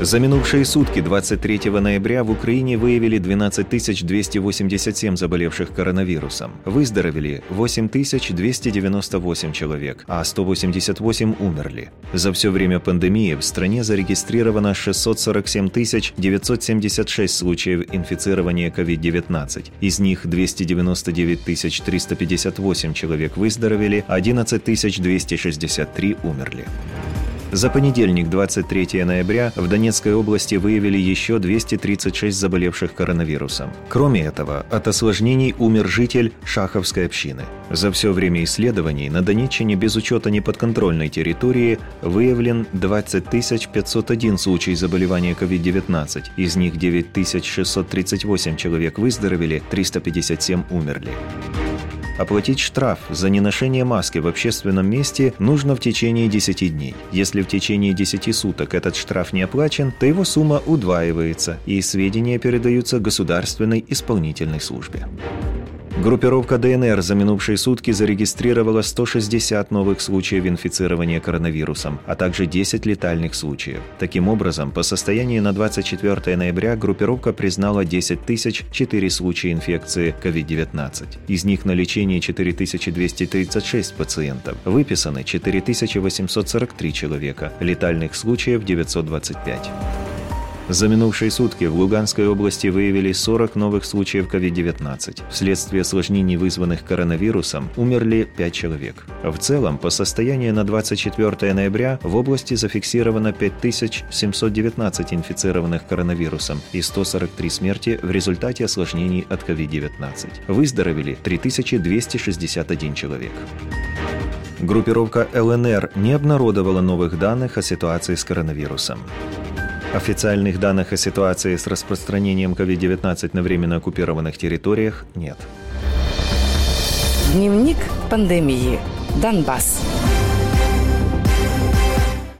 За минувшие сутки 23 ноября в Украине выявили 12 287 заболевших коронавирусом. Выздоровели 8 298 человек, а 188 умерли. За все время пандемии в стране зарегистрировано 647 976 случаев инфицирования COVID-19. Из них 299 358 человек выздоровели, 11 263 умерли. За понедельник, 23 ноября, в Донецкой области выявили еще 236 заболевших коронавирусом. Кроме этого, от осложнений умер житель Шаховской общины. За все время исследований на Донеччине без учета неподконтрольной территории выявлен 20 501 случай заболевания COVID-19. Из них 9 638 человек выздоровели, 357 умерли. Оплатить штраф за неношение маски в общественном месте нужно в течение 10 дней. Если в течение 10 суток этот штраф не оплачен, то его сумма удваивается, и сведения передаются государственной исполнительной службе. Группировка ДНР за минувшие сутки зарегистрировала 160 новых случаев инфицирования коронавирусом, а также 10 летальных случаев. Таким образом, по состоянию на 24 ноября группировка признала 10 004 случая инфекции COVID-19. Из них на лечении 4236 пациентов. Выписаны 4843 человека, летальных случаев 925. За минувшие сутки в Луганской области выявили 40 новых случаев COVID-19. Вследствие осложнений, вызванных коронавирусом, умерли 5 человек. В целом, по состоянию на 24 ноября в области зафиксировано 5719 инфицированных коронавирусом и 143 смерти в результате осложнений от COVID-19. Выздоровели 3261 человек. Группировка ЛНР не обнародовала новых данных о ситуации с коронавирусом. Официальных данных о ситуации с распространением COVID-19 на временно оккупированных территориях нет. Дневник пандемии. Донбасс.